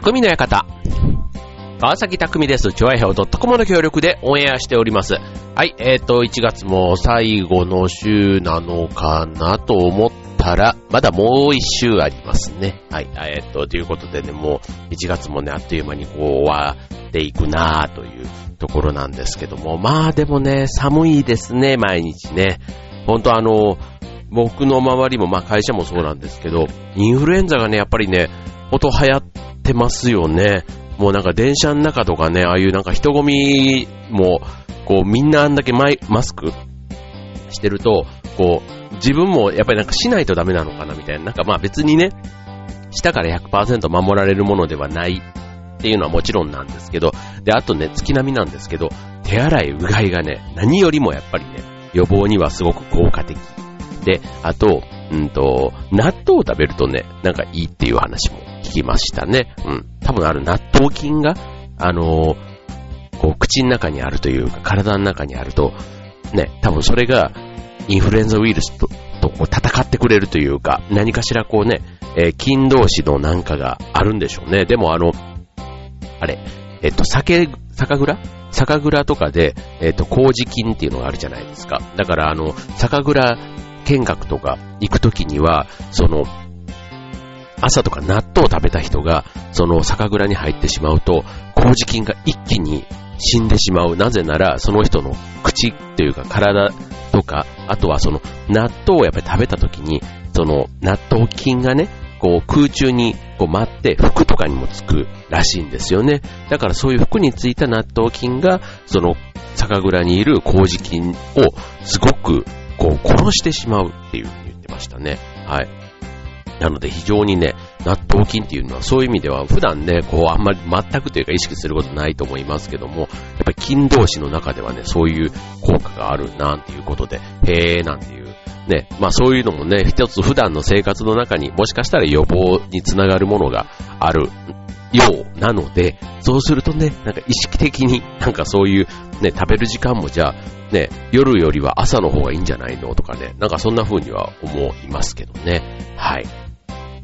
匠の館。川崎匠です。チョアヘオ .com の協力でオンエアしております。はい、えっ、ー、と、1月も最後の週なのかなと思ったら、まだもう1週ありますね。はい、えっ、ー、と、ということでね、もう1月もね、あっという間にこう終わっていくなぁというところなんですけども、まあでもね、寒いですね、毎日ね。ほんとあの、僕の周りも、まあ会社もそうなんですけど、インフルエンザがね、やっぱりね、ほんと流行っててますよね。もうなんか電車の中とかね、ああいうなんか人混みも、こうみんなあんだけマスクしてると、こう自分もやっぱりなんかしないとダメなのかなみたいな。なんかまあ別にね、下から100%守られるものではないっていうのはもちろんなんですけど、で、あとね、月並みなんですけど、手洗い、うがいがね、何よりもやっぱりね、予防にはすごく効果的。で、あと、うんと、納豆を食べるとね、なんかいいっていう話も聞きましたね。うん。多分ある納豆菌が、あのー、こう、口の中にあるというか、体の中にあると、ね、多分それが、インフルエンザウイルスと、とこう戦ってくれるというか、何かしらこうね、えー、菌同士のなんかがあるんでしょうね。でもあの、あれ、えっと、酒、酒蔵？酒蔵とかで、えっと、麹菌っていうのがあるじゃないですか。だからあの、酒蔵見学とか行くときには、その、朝とか納豆を食べた人が、その酒蔵に入ってしまうと、麹菌が一気に死んでしまう。なぜなら、その人の口というか体とか、あとはその納豆をやっぱり食べた時に、その納豆菌がね、こう空中にこう舞って服とかにもつくらしいんですよね。だからそういう服についた納豆菌が、その酒蔵にいる麹菌をすごくこう殺してしまうっていうふうに言ってましたね。はい。なので非常にね、納豆菌っていうのはそういう意味では普段ね、こうあんまり全くというか意識することないと思いますけども、やっぱり菌同士の中ではね、そういう効果があるなんていうことで、へーなんていう、ね、まあそういうのもね、一つ普段の生活の中にもしかしたら予防につながるものがあるようなので、そうするとね、なんか意識的になんかそういうね、食べる時間もじゃあね、夜よりは朝の方がいいんじゃないのとかね、なんかそんな風には思いますけどね。はい。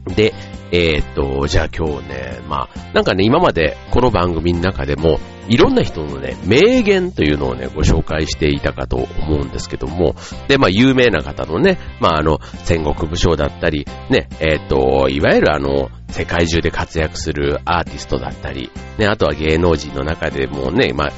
で、えー、っと、じゃあ今日ね、まあ、なんかね、今までこの番組の中でも、いろんな人のね、名言というのをね、ご紹介していたかと思うんですけども、で、まあ、有名な方のね、まあ、あの、戦国武将だったり、ね、えー、っと、いわゆるあの、世界中で活躍するアーティストだったり、ね、あとは芸能人の中でもね、まあ、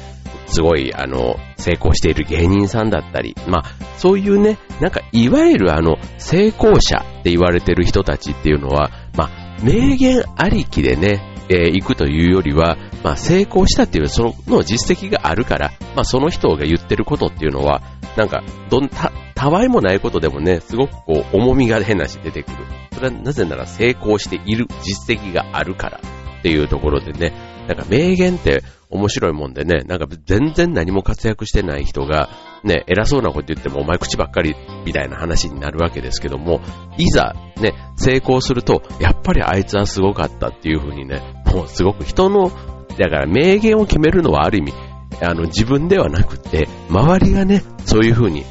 すごい、あの、成功している芸人さんだったり、まあ、そういうね、なんか、いわゆるあの、成功者って言われてる人たちっていうのは、まあ、名言ありきでね、えー、行くというよりは、まあ、成功したっていうその実績があるから、まあ、その人が言ってることっていうのは、なんか、どん、た、たわいもないことでもね、すごくこう、重みが変なし出てくる。それはなぜなら成功している実績があるからっていうところでね、なんか名言って面白いもんでね、なんか全然何も活躍してない人が、ね、偉そうなこと言ってもお前口ばっかりみたいな話になるわけですけども、いざね、成功すると、やっぱりあいつはすごかったっていう風にね、もうすごく人の、だから名言を決めるのはある意味、あの自分ではなくて、周りがね、そういう風に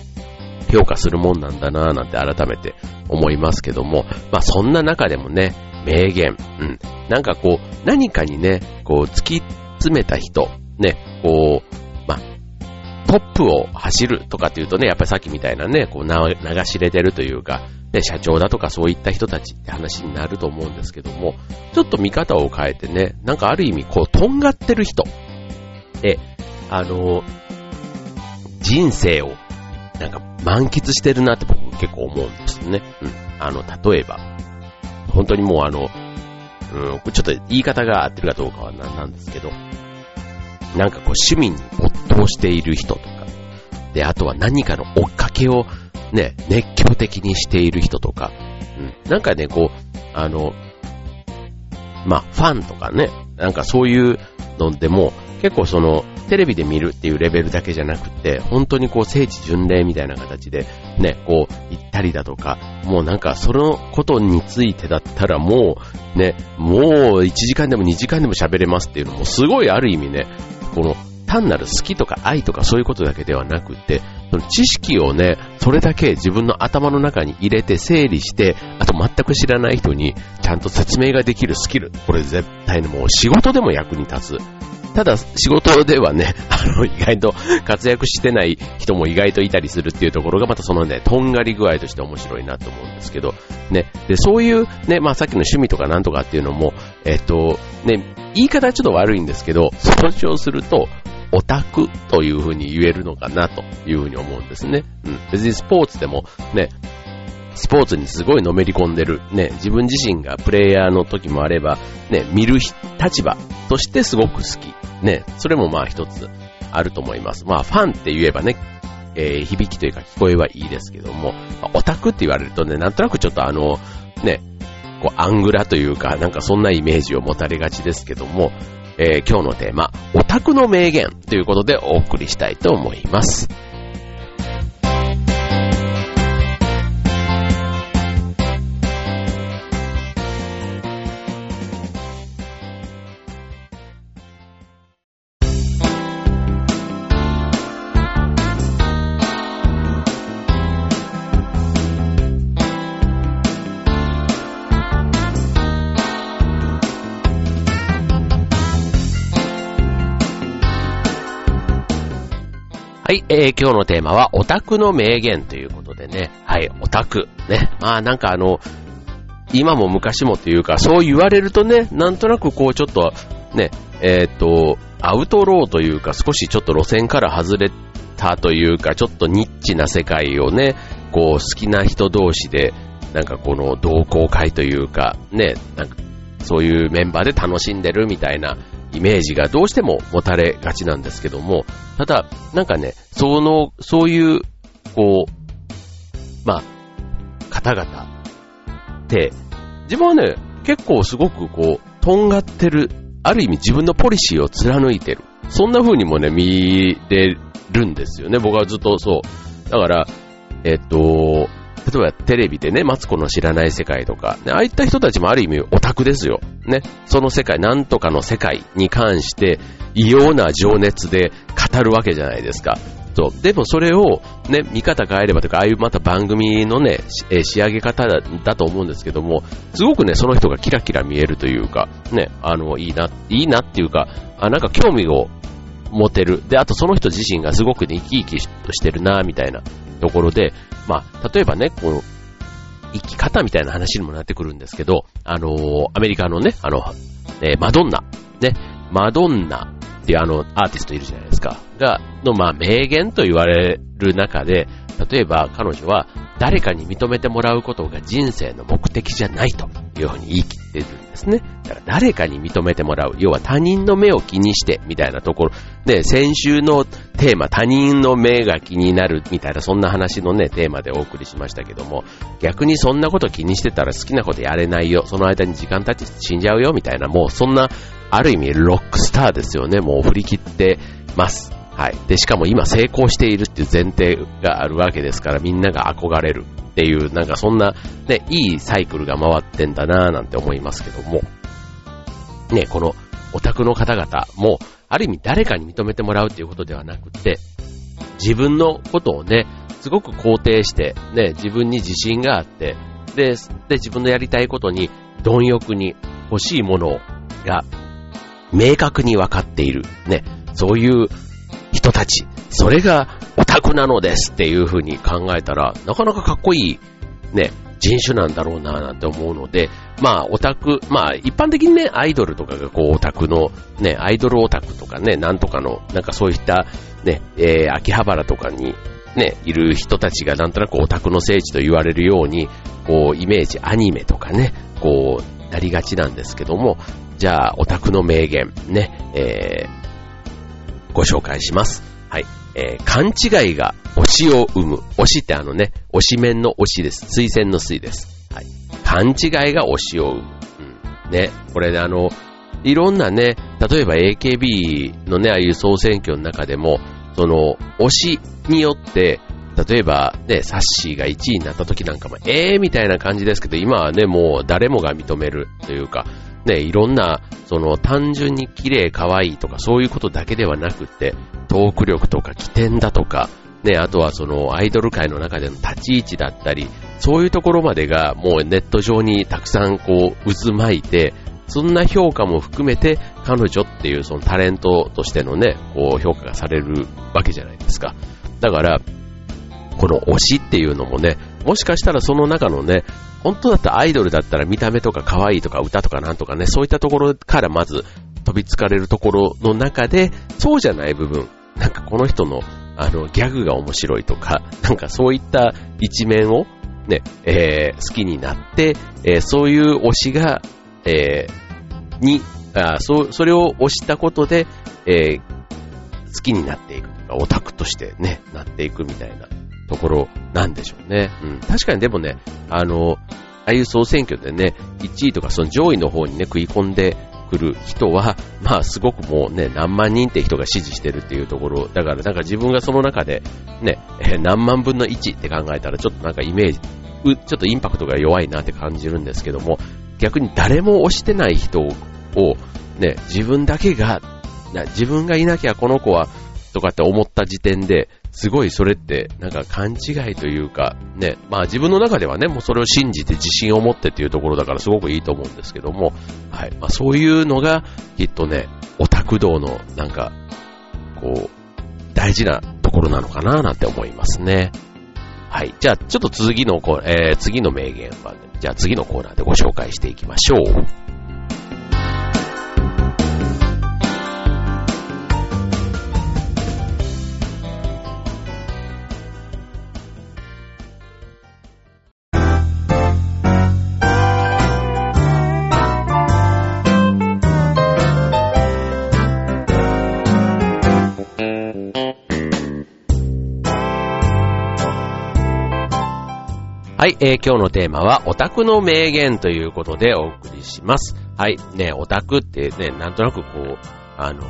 評価するもんなんだなぁなんて改めて思いますけども、まあそんな中でもね、名言、うん、なんかこう、何かにね、こう突き詰めた人、ね、こう、ま、トップを走るとかっていうとね、やっぱりさっきみたいなね、こう流し入れてるというか、ね、社長だとかそういった人たちって話になると思うんですけども、ちょっと見方を変えてね、なんかある意味こう、とんがってる人。で、あの、人生をなんか満喫してるなって僕結構思うんですね。うん。あの、例えば、本当にもうあの、うん、ちょっと言い方が合ってるかどうかはなんなんですけど、なんかこう趣味に没頭している人とか、で、あとは何かの追っかけをね、熱狂的にしている人とか、うん、なんかね、こう、あの、まあ、ファンとかね、なんかそういうのでも、結構その、テレビで見るっていうレベルだけじゃなくて、本当にこう聖地巡礼みたいな形で、ね、こう行ったりだとか、もうなんかそのことについてだったらもう、ね、もう1時間でも2時間でも喋れますっていうのもすごいある意味ね、この単なる好きとか愛とかそういうことだけではなくて、その知識をね、それだけ自分の頭の中に入れて整理して、あと全く知らない人にちゃんと説明ができるスキル。これ絶対にもう仕事でも役に立つ。ただ仕事ではね、あの、意外と活躍してない人も意外といたりするっていうところがまたそのね、とんがり具合として面白いなと思うんですけど、ね、で、そういうね、まあさっきの趣味とかなんとかっていうのも、えっと、ね、言い方はちょっと悪いんですけど、総称すると、オタクというふうに言えるのかなというふうに思うんですね。うん。別にスポーツでもね、スポーツにすごいのめり込んでる、ね、自分自身がプレイヤーの時もあれば、ね、見る立場としてすごく好き。ね、それもまあ一つあると思います。まあファンって言えばね、えー、響きというか聞こえはいいですけども、オタクって言われるとね、なんとなくちょっとあの、ね、こうアングラというか、なんかそんなイメージを持たれがちですけども、えー、今日のテーマ、オタクの名言ということでお送りしたいと思います。はい、えー、今日のテーマは、オタクの名言ということでね、はい、オタク。ね、まあなんかあの、今も昔もというか、そう言われるとね、なんとなくこうちょっと、ね、えっ、と、アウトローというか、少しちょっと路線から外れたというか、ちょっとニッチな世界をね、こう好きな人同士で、なんかこの同好会というか、ね、なんかそういうメンバーで楽しんでるみたいなイメージがどうしても持たれがちなんですけども、ただ、なんかね、その、そういう、こう、まあ、方々って、自分はね、結構すごくこう、とんがってる、ある意味自分のポリシーを貫いてる。そんな風にもね、見れるんですよね。僕はずっとそう。だから、えっと、例えばテレビでね、マツコの知らない世界とか、ね、ああいった人たちもある意味オタクですよ。ね。その世界、なんとかの世界に関して、異様な情熱で語るわけじゃないですか。そう。でもそれを、ね、見方変えればとか、ああいうまた番組のね、え仕上げ方だと思うんですけども、すごくね、その人がキラキラ見えるというか、ね、あの、いいな、いいなっていうか、あ、なんか興味を持てる。で、あとその人自身がすごくね、生き生きしてるな、みたいなところで、まあ、例えばね、この、生き方みたいな話にもなってくるんですけど、あのー、アメリカのね、あの、えー、マドンナ、ね、マドンナっていうあの、アーティストいるじゃないですか。が、の、まあ、名言と言われる中で、例えば彼女は誰かに認めてもらうことが人生の目的じゃないというふうに言い切ってるんですね。だから誰かに認めてもらう。要は他人の目を気にしてみたいなところ。で、先週のテーマ、他人の目が気になるみたいなそんな話のね、テーマでお送りしましたけども、逆にそんなこと気にしてたら好きなことやれないよ。その間に時間経ち死んじゃうよみたいな、もうそんな、ある意味ロックスターですよね。もう振り切ってます。はい。で、しかも今成功しているっていう前提があるわけですから、みんなが憧れるっていう、なんかそんな、ね、いいサイクルが回ってんだなぁなんて思いますけども、ね、このオタクの方々も、ある意味誰かに認めてもらうっていうことではなくて、自分のことをね、すごく肯定して、ね、自分に自信があって、で、で、自分のやりたいことに、貪欲に欲しいものが、明確に分かっている。ね、そういう人たち、それがオタクなのですっていう風に考えたら、なかなかかっこいい、ね、人種なんだろうななんて思うので、まあオタク、まあ一般的にね、アイドルとかがこうオタクの、ね、アイドルオタクとかね、なんとかの、なんかそういったね、えー、秋葉原とかにね、いる人たちがなんとなくオタクの聖地と言われるように、こうイメージ、アニメとかね、こうなりがちなんですけども、じゃあオタクの名言、ね、えー、ご紹介します。はい。えー、勘違いが推しを生む。推しってあのね、推し面の推しです。推薦の推です。はい。勘違いが推しを生む。うん。ね。これであの、いろんなね、例えば AKB のね、ああいう総選挙の中でも、その、推しによって、例えばね、サッシーが1位になった時なんかも、えーみたいな感じですけど、今はね、もう誰もが認めるというか、ね、いろんな、その単純に綺麗可愛いとかそういうことだけではなくって、トーク力とか起点だとか、ね、あとはそのアイドル界の中での立ち位置だったり、そういうところまでがもうネット上にたくさんこう渦巻いて、そんな評価も含めて彼女っていうそのタレントとしてのね、こう評価がされるわけじゃないですか。だから、この推しっていうのもね、もしかしたらその中のね、本当だったらアイドルだったら見た目とか可愛いとか歌とかなんとかね、そういったところからまず飛びつかれるところの中で、そうじゃない部分、なんかこの人のあのギャグが面白いとか、なんかそういった一面をね、えー、好きになって、えー、そういう推しが、えー、に、あそそれを推したことで、え、好きになっていくとか、オタクとしてね、なっていくみたいな。ところなんでしょうね。うん。確かにでもね、あの、ああいう総選挙でね、1位とかその上位の方にね、食い込んでくる人は、まあすごくもうね、何万人って人が支持してるっていうところ、だからなんか自分がその中でね、え何万分の1って考えたらちょっとなんかイメージ、ちょっとインパクトが弱いなって感じるんですけども、逆に誰も推してない人をね、自分だけが、自分がいなきゃこの子はとかって思った時点で、すごいそれってなんか勘違いというか、ね、まあ自分の中ではね、もうそれを信じて自信を持ってっていうところだからすごくいいと思うんですけども、はい。まあそういうのがきっとね、オタク道のなんか、こう、大事なところなのかななんて思いますね。はい。じゃあちょっと次の、えー、次の名言は、ね、じゃあ次のコーナーでご紹介していきましょう。はい、えー、今日のテーマは、オタクの名言ということでお送りします。はい、ね、オタクってね、なんとなくこう、あの、ちょ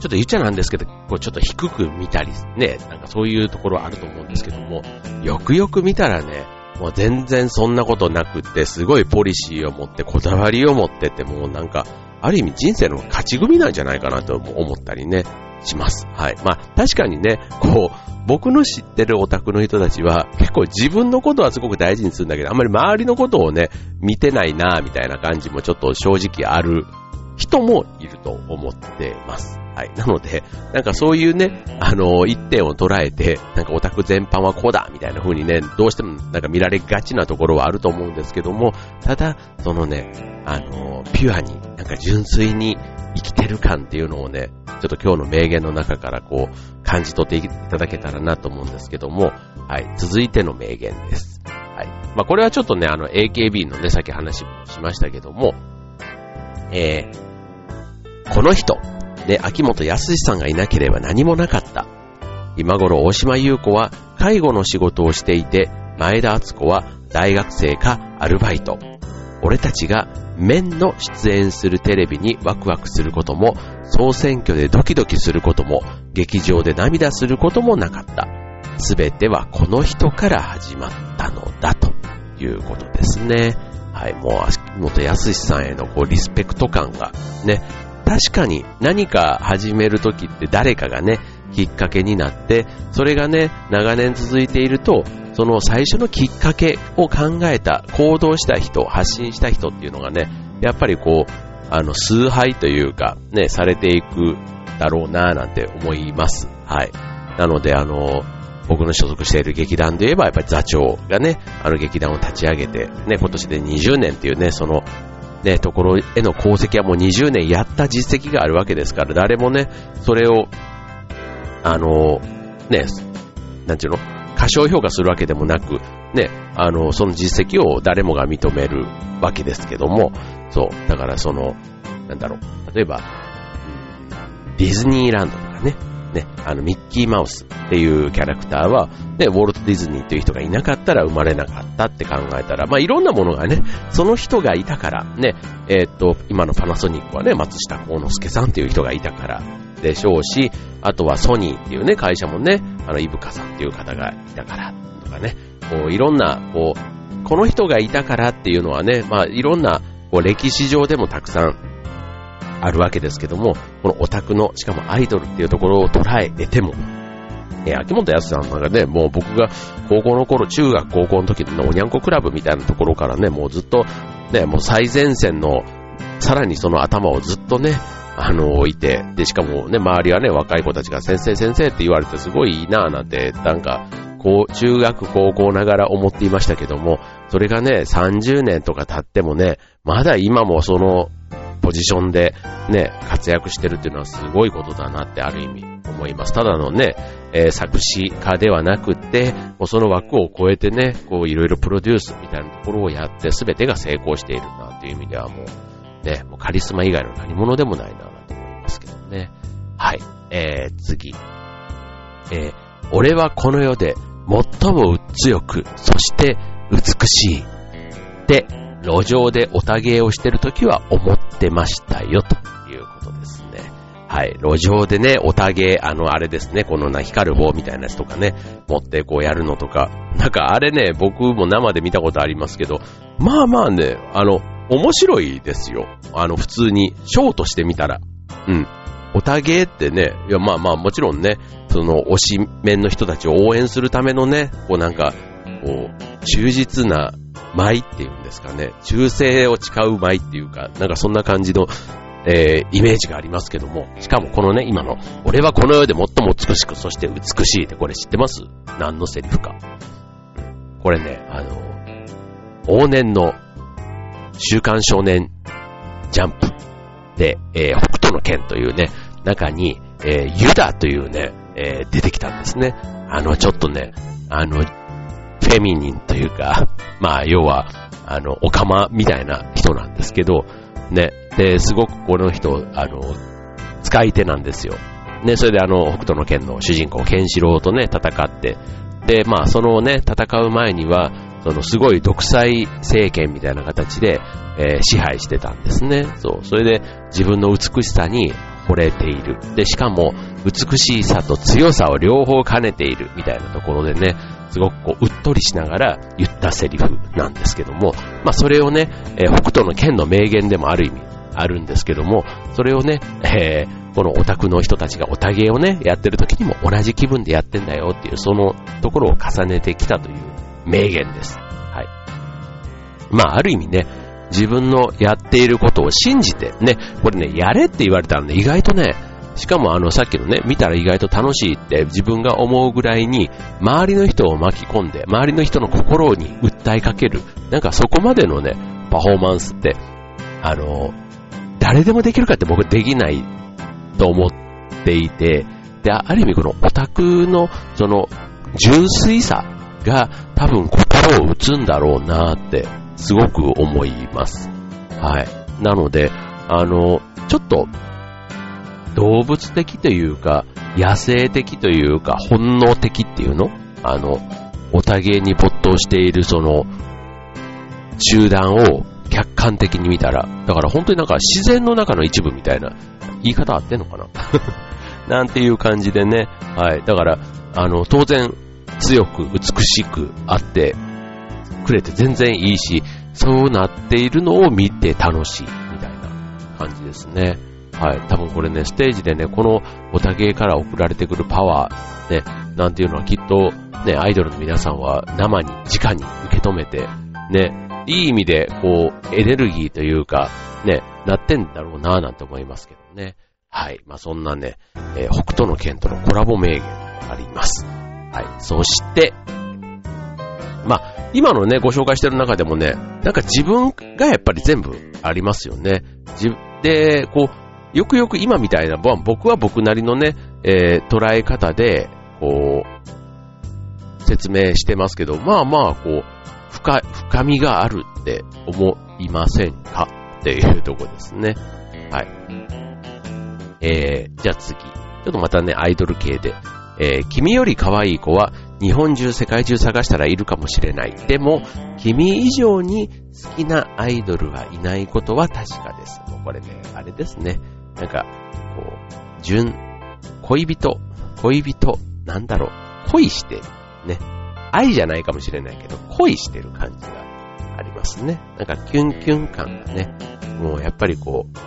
っと言っちゃなんですけど、こうちょっと低く見たり、ね、なんかそういうところあると思うんですけども、よくよく見たらね、もう全然そんなことなくって、すごいポリシーを持って、こだわりを持ってて、もうなんか、ある意味人生の勝ち組なんじゃないかなと思ったりね、します。はい。まあ、確かにね、こう、僕の知ってるオタクの人たちは、結構自分のことはすごく大事にするんだけど、あんまり周りのことをね、見てないなみたいな感じもちょっと正直ある人もいると思ってます。はい。なので、なんかそういうね、あの、一点を捉えて、なんかオタク全般はこうだみたいな風にね、どうしてもなんか見られがちなところはあると思うんですけども、ただ、そのね、あの、ピュアに、なんか純粋に生きてる感っていうのをね、ちょっと今日の名言の中からこう、感じ取っていただけたらなと思うんですけども、はい。続いての名言です。はい。まあ、これはちょっとね、あの、AKB のね、さっき話しましたけども、えー、この人、で、秋元康さんがいなければ何もなかった。今頃大島優子は介護の仕事をしていて、前田敦子は大学生かアルバイト。俺たちが面の出演するテレビにワクワクすることも、総選挙でドキドキすることも、劇場で涙することもなかった。すべてはこの人から始まったのだということですね。はい、もう秋元康さんへのこうリスペクト感がね、確かに何か始めるときって誰かがね、きっかけになって、それがね、長年続いていると、その最初のきっかけを考えた、行動した人、発信した人っていうのがね、やっぱりこう、あの、崇拝というか、ね、されていくだろうなぁなんて思います。はい。なので、あの、僕の所属している劇団で言えば、やっぱり座長がね、あの劇団を立ち上げて、ね、今年で20年っていうね、そのね、ところへの功績はもう20年やった実績があるわけですから、誰もね、それを、あの、ね、なんていうの？過小評価するわけでもなく、ね、あの、その実績を誰もが認めるわけですけども、そう、だからその、なんだろう、例えば、ディズニーランドとかね、ね、あの、ミッキーマウスっていうキャラクターは、ね、ウォルト・ディズニーという人がいなかったら生まれなかったって考えたら、まあ、いろんなものがね、その人がいたから、ね、えー、っと、今のパナソニックはね、松下幸之助さんっていう人がいたからでしょうし、あとはソニーっていうね、会社もね、あの、イブカさんっていう方がいたからとかね、こう、いろんな、こう、この人がいたからっていうのはね、まあ、いろんな、こう歴史上でもたくさんあるわけですけども、このオタクの、しかもアイドルっていうところを捉えても、え秋元康さんなんかね、もう僕が高校の頃、中学高校の時のおにゃんこクラブみたいなところからね、もうずっと、ね、もう最前線の、さらにその頭をずっとね、あの、いて、で、しかもね、周りはね、若い子たちが先生先生って言われてすごいいいなぁなんて、なんか、こう、中学高校ながら思っていましたけども、それがね、30年とか経ってもね、まだ今もその、ポジションでね、活躍してるっていうのはすごいことだなってある意味思います。ただのね、えー、作詞家ではなくって、もうその枠を超えてね、こういろいろプロデュースみたいなところをやって全てが成功しているなっていう意味ではもう、ね、もうカリスマ以外の何者でもないなと思いますけどね。はい。えー、次。えー、俺はこの世で最も強く、そして美しい。で、路上でおたげをしてるときは思ってましたよ、ということですね。はい。路上でね、おたげ、あの、あれですね、このな、光る棒みたいなやつとかね、持ってこうやるのとか。なんかあれね、僕も生で見たことありますけど、まあまあね、あの、面白いですよ。あの、普通に、ショーとしてみたら。うん。おたげってね、いや、まあまあ、もちろんね、その、推し面の人たちを応援するためのね、こうなんか、こう、忠実な舞っていうんですかね、忠誠を誓う舞っていうか、なんかそんな感じの、えー、イメージがありますけども、しかもこのね、今の、俺はこの世で最も美しく、そして美しいってこれ知ってます？何のセリフか。これね、あの、往年の週刊少年ジャンプで、えー、北斗の剣というね、中に、えー、ユダというね、えー、出てきたんですね。あの、ちょっとね、あの、フェミニンというか、まあ、要は、あの、オカマみたいな人なんですけど、ね、で、すごくこの人、あの、使い手なんですよ。ね、それであの、北斗の剣の主人公、ケンシロウとね、戦って、で、まあ、そのね、戦う前には、そのすごい独裁政権みたいな形で、えー、支配してたんですね。そう。それで自分の美しさに惚れている。で、しかも美しさと強さを両方兼ねているみたいなところでね、すごくこう、うっとりしながら言ったセリフなんですけども、まあそれをね、えー、北斗の剣の名言でもある意味あるんですけども、それをね、えー、このオタクの人たちがオタゲをね、やってる時にも同じ気分でやってんだよっていう、そのところを重ねてきたという名言です。はい。まあある意味ね、自分のやっていることを信じて、ね、これね、やれって言われたんで、意外とね、しかもあのさっきのね、見たら意外と楽しいって自分が思うぐらいに、周りの人を巻き込んで、周りの人の心に訴えかける、なんかそこまでのね、パフォーマンスって、あの、誰でもできるかって僕できないと思っていて、で、ある意味このオタクのその純粋さが多分心を打つんだろうなってすごく思います。はい。なので、あの、ちょっと動物的というか、野生的というか、本能的っていうの？あの、おたげに没頭しているその、集団を客観的に見たら、だから本当になんか自然の中の一部みたいな、言い方合ってんのかな？なんていう感じでね、はい。だから、あの、当然、強く美しくあってくれて全然いいし、そうなっているのを見て楽しいみたいな感じですね。はい。多分これね、ステージでね、このおたげから送られてくるパワー、ね、なんていうのはきっと、ね、アイドルの皆さんは生に、直に受け止めて、ね、いい意味で、こう、エネルギーというか、ね、なってんだろうなぁなんて思いますけどね。はい。まあ、そんなね、えー、北斗の剣とのコラボ名言があります。はい。そして、まあ、今のね、ご紹介してる中でもね、なんか自分がやっぱり全部ありますよね。で、こう、よくよく今みたいな、僕は僕なりのね、えー、捉え方で、こう、説明してますけど、まあまあ、こう、深、深みがあるって思いませんか？っていうとこですね。はい。えー、じゃあ次。ちょっとまたね、アイドル系で。えー、君より可愛い子は日本中世界中探したらいるかもしれない。でも、君以上に好きなアイドルはいないことは確かです。もうこれね、あれですね。なんか、こう、純、恋人、恋人、なんだろう、恋してる。ね。愛じゃないかもしれないけど、恋してる感じがありますね。なんかキュンキュン感がね、もうやっぱりこう、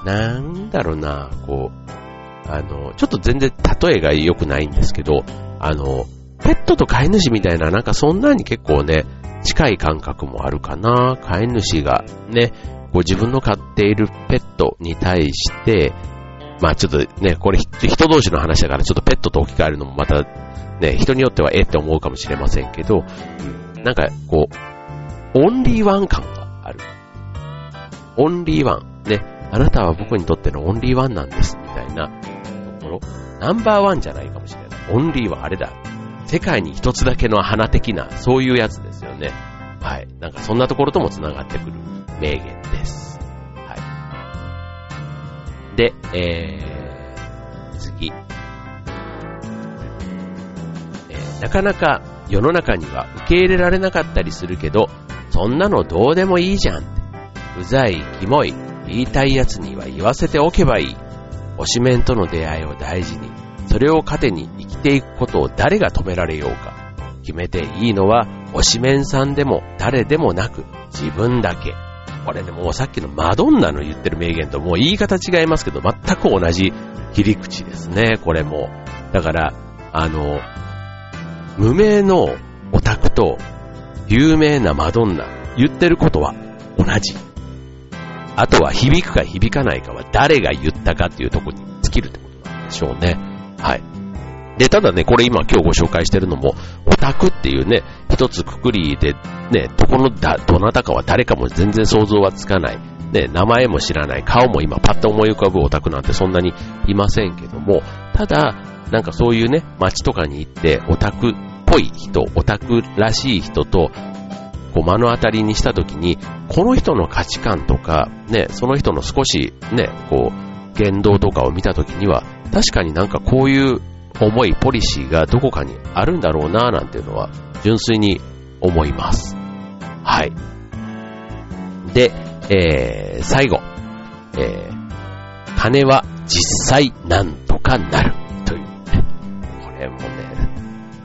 うん、なんだろうな、こう、あの、ちょっと全然例えが良くないんですけど、あの、ペットと飼い主みたいな、なんかそんなに結構ね、近い感覚もあるかな。飼い主がね、こう自分の飼っているペットに対して、まあちょっとね、これ人同士の話だからちょっとペットと置き換えるのもまたね、人によってはえって思うかもしれませんけど、なんかこう、オンリーワン感がある。オンリーワン。ね、あなたは僕にとってのオンリーワンなんです、みたいなころ。ナンバーワンじゃないかもしれない。オンリーはあれだ。世界に一つだけの花的な、そういうやつですよね。はい。なんかそんなところとも繋がってくる名言です。はい。で、えー、次。えー、なかなか世の中には受け入れられなかったりするけど、そんなのどうでもいいじゃん。うざい、キモい、言いたい奴には言わせておけばいい。推しメンとの出会いを大事に、それを糧に生きていくことを誰が止められようか。決めていいのは、推しメンさんでも誰でもなく、自分だけ。これでもうさっきのマドンナの言ってる名言ともう言い方違いますけど、全く同じ切り口ですね、これも。だから、あの、無名のオタクと有名なマドンナ、言ってることは同じ。あとは響くか響かないかは誰が言ったかっていうところに尽きるってことなんでしょうね。はい。で、ただね、これ今今日ご紹介してるのも、オタクっていうね、一つくくりで、ね、どこのだ、どなたかは誰かも全然想像はつかない。ね、名前も知らない、顔も今パッと思い浮かぶオタクなんてそんなにいませんけども、ただ、なんかそういうね、街とかに行って、オタクっぽい人、オタクらしい人と、こう目の当たりにしたときに、この人の価値観とか、ね、その人の少しね、こう、言動とかを見たときには、確かになんかこういう思い、ポリシーがどこかにあるんだろうなぁなんていうのは、純粋に思います。はい。で、えー、最後。えー、金は実際なんとかなる。というね。これもね、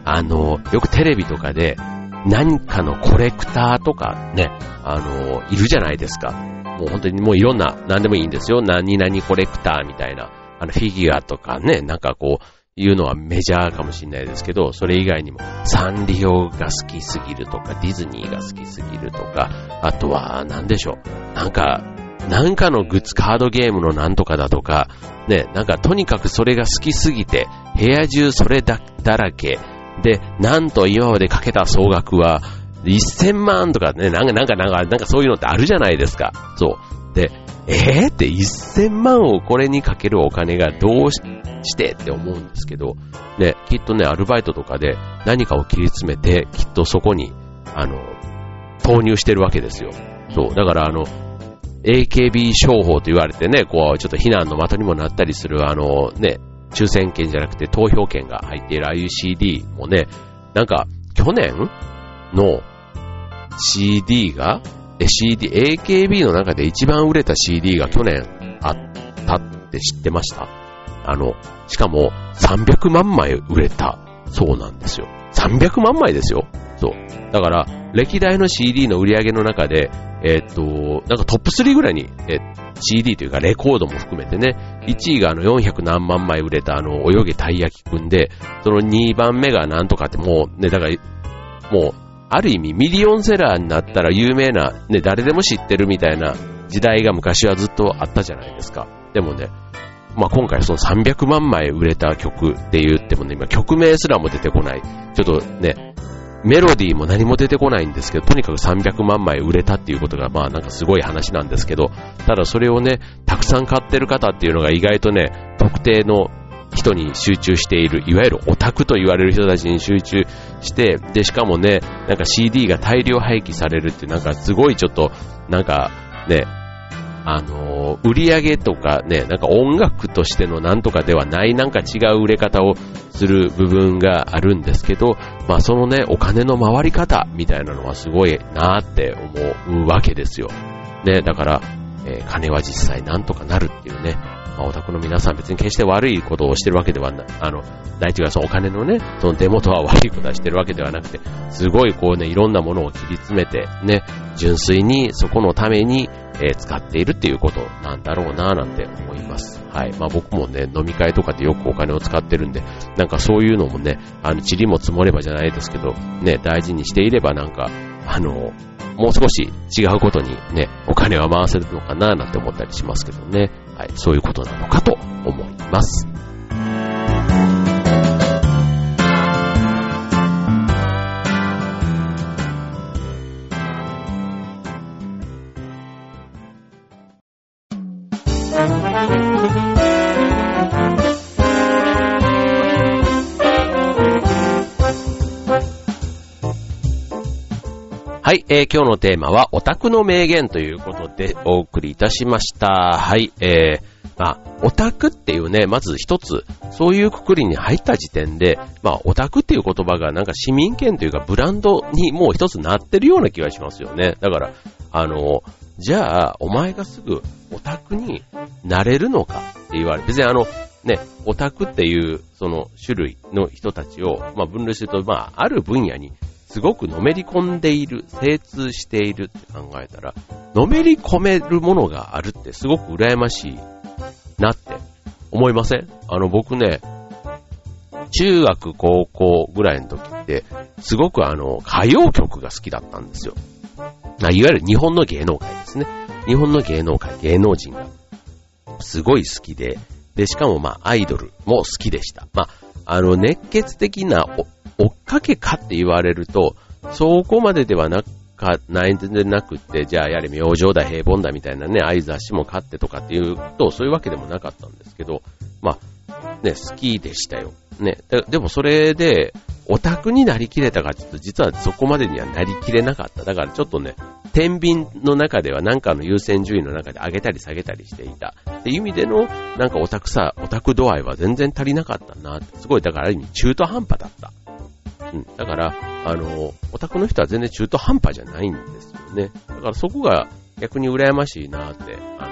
あの、よくテレビとかで、何かのコレクターとかね、あの、いるじゃないですか。もう本当にもういろんな、何でもいいんですよ。何々コレクターみたいな。あの、フィギュアとかね、なんかこう、いうのはメジャーかもしれないですけど、それ以外にもサンリオが好きすぎるとか、ディズニーが好きすぎるとか、あとは、なんでしょう。なんか、なんかのグッズカードゲームのなんとかだとか、ね、なんかとにかくそれが好きすぎて、部屋中それだだらけ、で、なんと今までかけた総額は、1000万とかね、なんか、なんか、なんか、なんかそういうのってあるじゃないですか。そう。で、えーって1000万をこれにかけるお金がどうしてって思うんですけど、ね、きっとね、アルバイトとかで何かを切り詰めて、きっとそこに、あの、投入してるわけですよ。そう。だからあの、AKB 商法と言われてね、こう、ちょっと避難の的にもなったりする、あの、ね、抽選券じゃなくて投票券が入っている IUCD もね、なんか、去年の CD が、CD、AKB の中で一番売れた CD が去年あったって知ってました？あの、しかも300万枚売れたそうなんですよ。300万枚ですよ。そう。だから、歴代の CD の売り上げの中で、えー、っと、なんかトップ3ぐらいに、え CD というかレコードも含めてね、1位があの400何万枚売れたあの、泳げたい焼きくんで、その2番目がなんとかってもうね、だから、もう、ある意味ミリオンセラーになったら有名な、ね、誰でも知ってるみたいな時代が昔はずっとあったじゃないですか。でもね、まあ、今回その300万枚売れた曲って言ってもね、今曲名すらも出てこない。ちょっとね、メロディーも何も出てこないんですけど、とにかく300万枚売れたっていうことが、まあなんかすごい話なんですけど、ただそれをね、たくさん買ってる方っていうのが意外とね、特定の人に集中している、いわゆるオタクと言われる人たちに集中して、で、しかもね、なんか CD が大量廃棄されるってなんかすごいちょっと、なんかね、あの、売り上げとかね、なんか音楽としてのなんとかではないなんか違う売れ方をする部分があるんですけど、まあそのね、お金の回り方みたいなのはすごいなって思うわけですよ。ね、だから、えー、金は実際なんとかなるっていうね、まあ、オタクの皆さん別に決して悪いことをしてるわけではな、あの、ないというかそのお金のね、その手元は悪いことはしてるわけではなくて、すごいこうね、いろんなものを切り詰めて、ね、純粋にそこのために、え、使っているっていうことなんだろうななんて思います。はい。まあ僕もね、飲み会とかでよくお金を使ってるんで、なんかそういうのもね、あの、塵も積もればじゃないですけど、ね、大事にしていればなんか、あの、もう少し違うことにね、お金は回せるのかななんて思ったりしますけどね。はい、そういうことなのかと思います。はい、えー、今日のテーマはオタクの名言ということでお送りいたしました。はい、えー、まあ、オタクっていうね、まず一つ、そういうくくりに入った時点で、まあ、オタクっていう言葉がなんか市民権というかブランドにもう一つなってるような気がしますよね。だから、あの、じゃあ、お前がすぐオタクになれるのかって言われ別にあの、ね、オタクっていうその種類の人たちを、まあ、分類すると、まあ、ある分野にすごくのめり込んでいる、精通しているって考えたら、のめり込めるものがあるってすごく羨ましいなって思いません？あの僕ね、中学高校ぐらいの時って、すごくあの、歌謡曲が好きだったんですよ。いわゆる日本の芸能界ですね。日本の芸能界、芸能人がすごい好きで、で、しかもまあアイドルも好きでした。まあ、あの熱血的な追っかけかって言われると、そこまでではなか、ないんでなくって、じゃあやれ明星だ、平凡だみたいなね、合雑誌も買ってとかっていうと、そういうわけでもなかったんですけど、まあ、ね、好きでしたよ。ね、でもそれで、オタクになりきれたかちょっと実はそこまでにはなりきれなかった。だからちょっとね、天秤の中では何かの優先順位の中で上げたり下げたりしていた。っていう意味での、なんかオタクさ、オタク度合いは全然足りなかったな。すごい、だからある意味中途半端だった。うん。だから、あの、オタクの人は全然中途半端じゃないんですよね。だからそこが逆に羨ましいなって、あ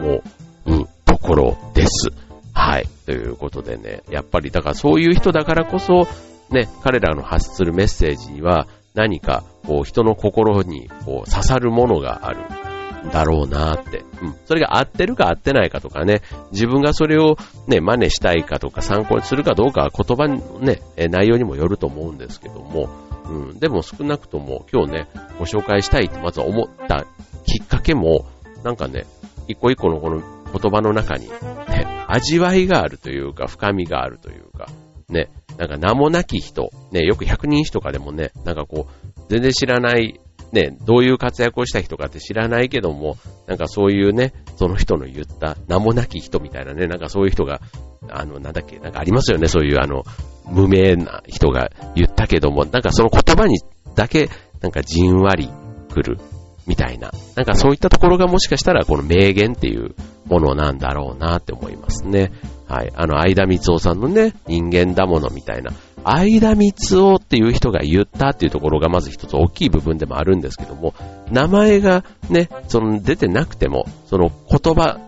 の、思う、ところです。はい。ということでね、やっぱりだからそういう人だからこそ、ね、彼らの発するメッセージには何かこう人の心にこう刺さるものがある。だろうなって。うん。それが合ってるか合ってないかとかね、自分がそれをね、真似したいかとか参考にするかどうかは言葉のね、内容にもよると思うんですけども、うん。でも少なくとも今日ね、ご紹介したいってまず思ったきっかけも、なんかね、一個一個のこの言葉の中に、ね、味わいがあるというか、深みがあるというか、ね、なんか名もなき人、ね、よく百人一とかでもね、なんかこう、全然知らないね、どういう活躍をした人かって知らないけども、なんかそういうね、その人の言った名もなき人みたいなね、なんかそういう人が、あの、なんだっけ、なんかありますよね、そういうあの、無名な人が言ったけども、なんかその言葉にだけ、なんかじんわり来る、みたいな。なんかそういったところがもしかしたらこの名言っていうものなんだろうなって思いますね。はい。あの、相田光夫さんのね、人間だものみたいな。相田光夫っていう人が言ったっていうところがまず一つ大きい部分でもあるんですけども、名前がね、その出てなくても、その言葉、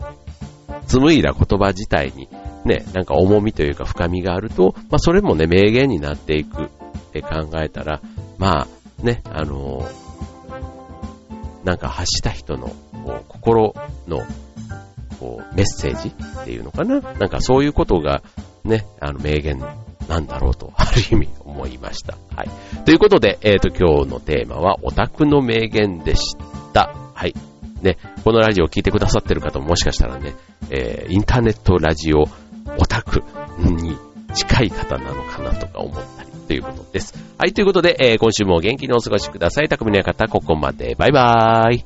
紡いだ言葉自体にね、なんか重みというか深みがあると、まあそれもね、名言になっていくって考えたら、まあね、あのー、なんか発した人のこう心のこうメッセージっていうのかな？なんかそういうことがね、あの名言なんだろうと、ある意味思いました。はい。ということで、えっ、ー、と、今日のテーマは、オタクの名言でした。はい。ね、このラジオを聴いてくださってる方ももしかしたらね、えー、インターネットラジオオタクに近い方なのかなとか思ったりということです。はい、ということで、えー、今週も元気にお過ごしください。匠の方、ここまで。バイバーイ。